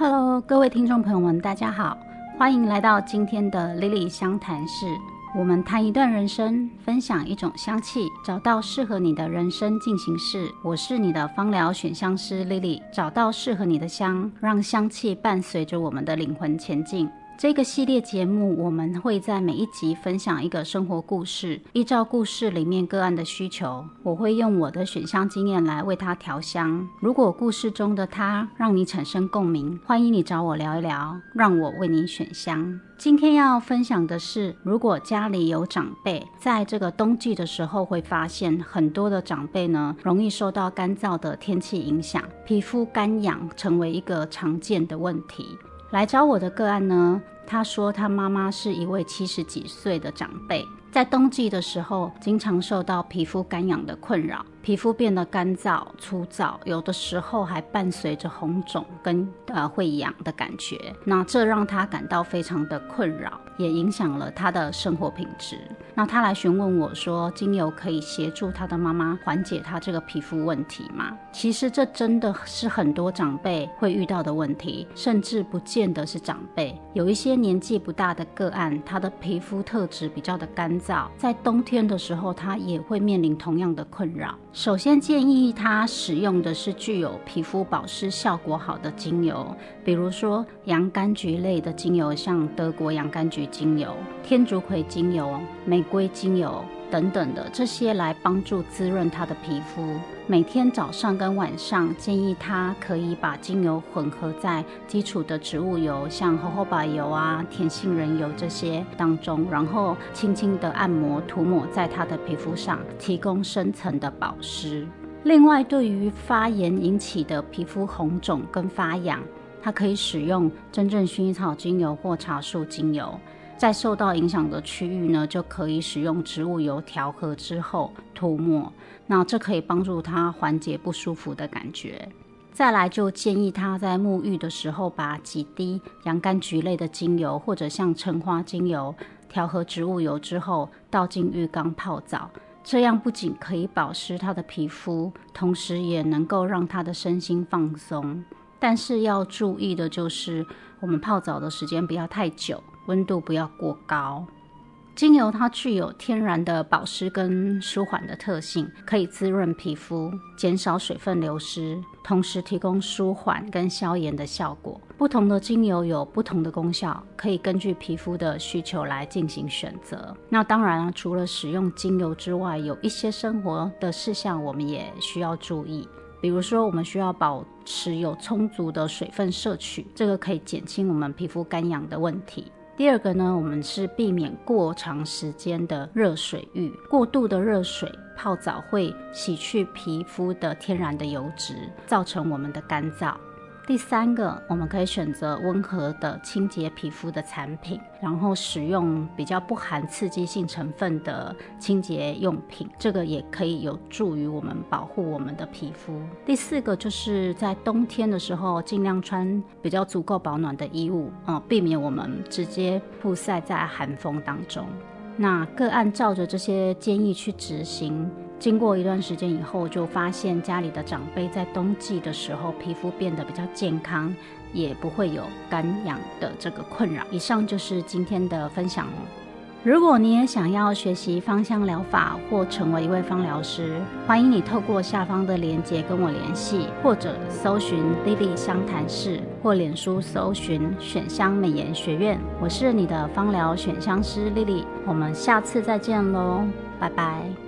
Hello，各位听众朋友们，大家好，欢迎来到今天的 Lily 相谈室。我们谈一段人生，分享一种香气，找到适合你的人生进行式。我是你的芳疗选香师 Lily，找到适合你的香，让香气伴随着我们的灵魂前进。这个系列节目，我们会在每一集分享一个生活故事，依照故事里面个案的需求，我会用我的选香经验来为他调香。如果故事中的他让你产生共鸣，欢迎你找我聊一聊，让我为你选香。今天要分享的是，如果家里有长辈，在这个冬季的时候，会发现很多的长辈呢，容易受到干燥的天气影响，皮肤干痒成为一个常见的问题。来找我的个案呢，他说他妈妈是一位七十几岁的长辈，在冬季的时候经常受到皮肤干痒的困扰，皮肤变得干燥粗糙，有的时候还伴随着红肿跟呃会痒的感觉，那这让他感到非常的困扰，也影响了他的生活品质。那他来询问我说，精油可以协助他的妈妈缓解他这个皮肤问题吗？其实这真的是很多长辈会遇到的问题，甚至不见得是长辈，有一些年纪不大的个案，他的皮肤特质比较的干在冬天的时候，他也会面临同样的困扰。首先建议他使用的是具有皮肤保湿效果好的精油，比如说洋甘菊类的精油，像德国洋甘菊精油、天竺葵精油、玫瑰精油等等的这些来帮助滋润他的皮肤。每天早上跟晚上，建议他可以把精油混合在基础的植物油，像荷荷巴油啊、甜杏仁油这些当中，然后轻轻的按摩涂抹在他的皮肤上，提供深层的保湿。另外，对于发炎引起的皮肤红肿跟发痒，它可以使用真正薰衣草精油或茶树精油。在受到影响的区域呢，就可以使用植物油调和之后涂抹，那这可以帮助他缓解不舒服的感觉。再来就建议他在沐浴的时候，把几滴洋甘菊类的精油或者像橙花精油调和植物油之后倒进浴缸泡澡，这样不仅可以保湿他的皮肤，同时也能够让他的身心放松。但是要注意的就是，我们泡澡的时间不要太久。温度不要过高。精油它具有天然的保湿跟舒缓的特性，可以滋润皮肤，减少水分流失，同时提供舒缓跟消炎的效果。不同的精油有不同的功效，可以根据皮肤的需求来进行选择。那当然，除了使用精油之外，有一些生活的事项我们也需要注意，比如说我们需要保持有充足的水分摄取，这个可以减轻我们皮肤干痒的问题。第二个呢，我们是避免过长时间的热水浴，过度的热水泡澡会洗去皮肤的天然的油脂，造成我们的干燥。第三个，我们可以选择温和的清洁皮肤的产品，然后使用比较不含刺激性成分的清洁用品，这个也可以有助于我们保护我们的皮肤。第四个，就是在冬天的时候，尽量穿比较足够保暖的衣物，啊，避免我们直接曝晒在寒风当中。那个按照着这些建议去执行。经过一段时间以后，就发现家里的长辈在冬季的时候皮肤变得比较健康，也不会有干痒的这个困扰。以上就是今天的分享。如果你也想要学习芳香疗法或成为一位芳疗师，欢迎你透过下方的链接跟我联系，或者搜寻 Lily 香谈室或脸书搜寻选香美颜学院。我是你的芳疗选香师 Lily，我们下次再见喽，拜拜。